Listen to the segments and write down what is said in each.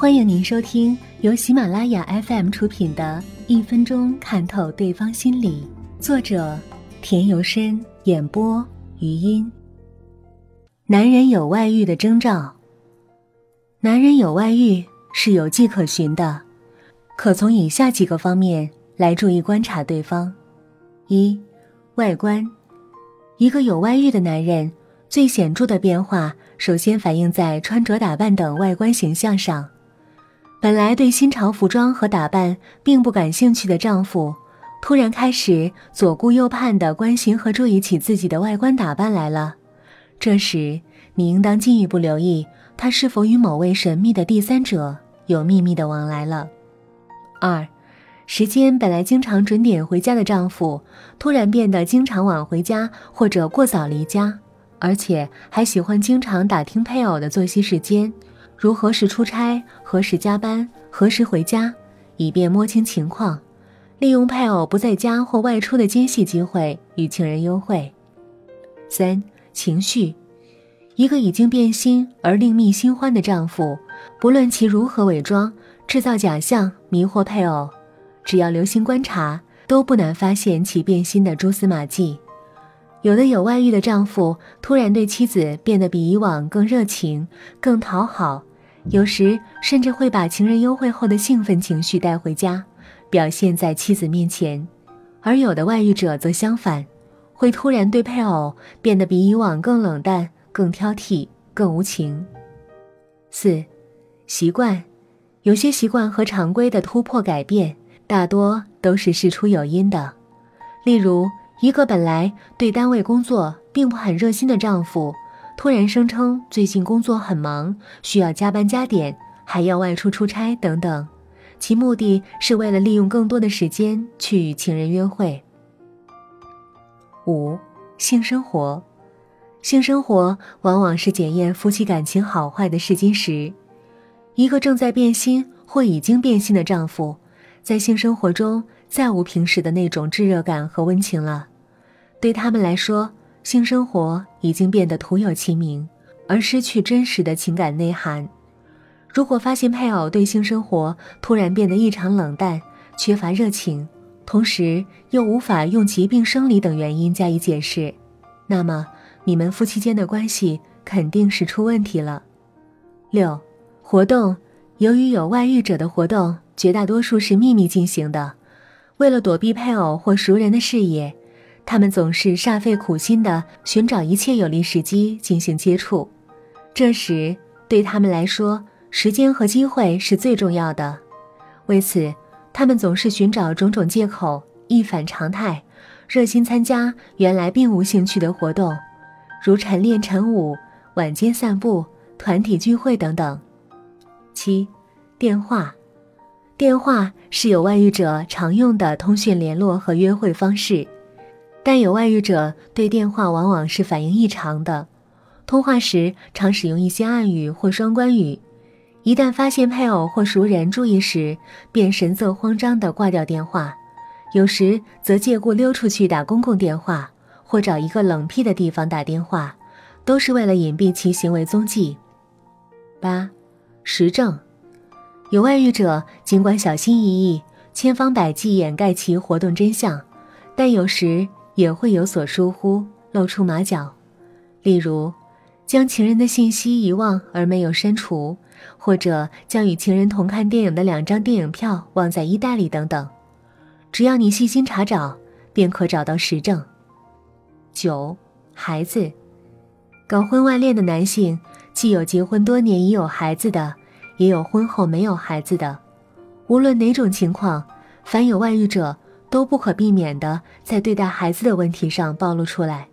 欢迎您收听由喜马拉雅 FM 出品的《一分钟看透对方心理》，作者田由深，演播余音。男人有外遇的征兆，男人有外遇是有迹可循的，可从以下几个方面来注意观察对方：一、外观，一个有外遇的男人最显著的变化，首先反映在穿着打扮等外观形象上。本来对新潮服装和打扮并不感兴趣的丈夫，突然开始左顾右盼地关心和注意起自己的外观打扮来了。这时，你应当进一步留意他是否与某位神秘的第三者有秘密的往来了。二，时间本来经常准点回家的丈夫，突然变得经常晚回家或者过早离家，而且还喜欢经常打听配偶的作息时间。如何时出差、何时加班、何时回家，以便摸清情况，利用配偶不在家或外出的间隙机会与情人幽会。三、情绪，一个已经变心而另觅新欢的丈夫，不论其如何伪装、制造假象迷惑配偶，只要留心观察，都不难发现其变心的蛛丝马迹。有的有外遇的丈夫，突然对妻子变得比以往更热情、更讨好。有时甚至会把情人幽会后的兴奋情绪带回家，表现在妻子面前；而有的外遇者则相反，会突然对配偶变得比以往更冷淡、更挑剔、更无情。四、习惯，有些习惯和常规的突破改变，大多都是事出有因的。例如，一个本来对单位工作并不很热心的丈夫。突然声称最近工作很忙，需要加班加点，还要外出出差等等，其目的是为了利用更多的时间去与情人约会。五、性生活，性生活往往是检验夫妻感情好坏的试金石。一个正在变心或已经变心的丈夫，在性生活中再无平时的那种炙热感和温情了，对他们来说。性生活已经变得徒有其名，而失去真实的情感内涵。如果发现配偶对性生活突然变得异常冷淡、缺乏热情，同时又无法用疾病生理等原因加以解释，那么你们夫妻间的关系肯定是出问题了。六，活动，由于有外遇者的活动绝大多数是秘密进行的，为了躲避配偶或熟人的视野。他们总是煞费苦心地寻找一切有利时机进行接触，这时对他们来说，时间和机会是最重要的。为此，他们总是寻找种种借口，一反常态，热心参加原来并无兴趣的活动，如晨练晨舞、晚间散步、团体聚会等等。七，电话，电话是有外遇者常用的通讯联络和约会方式。但有外遇者对电话往往是反应异常的，通话时常使用一些暗语或双关语，一旦发现配偶或熟人注意时，便神色慌张地挂掉电话，有时则借故溜出去打公共电话，或找一个冷僻的地方打电话，都是为了隐蔽其行为踪迹。八，实证，有外遇者尽管小心翼翼，千方百计掩盖其活动真相，但有时。也会有所疏忽，露出马脚，例如，将情人的信息遗忘而没有删除，或者将与情人同看电影的两张电影票忘在衣袋里等等。只要你细心查找，便可找到实证。九，孩子，搞婚外恋的男性，既有结婚多年已有孩子的，也有婚后没有孩子的。无论哪种情况，凡有外遇者。都不可避免的在对待孩子的问题上暴露出来。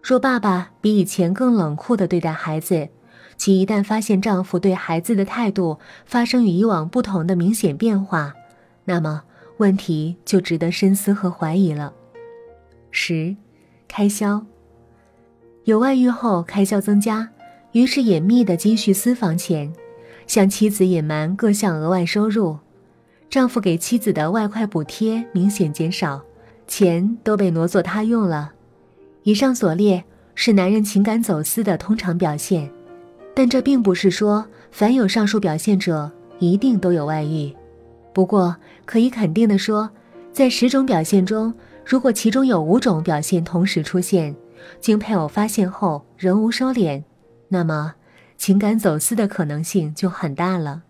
若爸爸比以前更冷酷的对待孩子，其一旦发现丈夫对孩子的态度发生与以往不同的明显变化，那么问题就值得深思和怀疑了。十，开销。有外遇后开销增加，于是隐秘的积蓄私房钱，向妻子隐瞒各项额外收入。丈夫给妻子的外快补贴明显减少，钱都被挪作他用了。以上所列是男人情感走私的通常表现，但这并不是说凡有上述表现者一定都有外遇。不过可以肯定的说，在十种表现中，如果其中有五种表现同时出现，经配偶发现后仍无收敛，那么情感走私的可能性就很大了。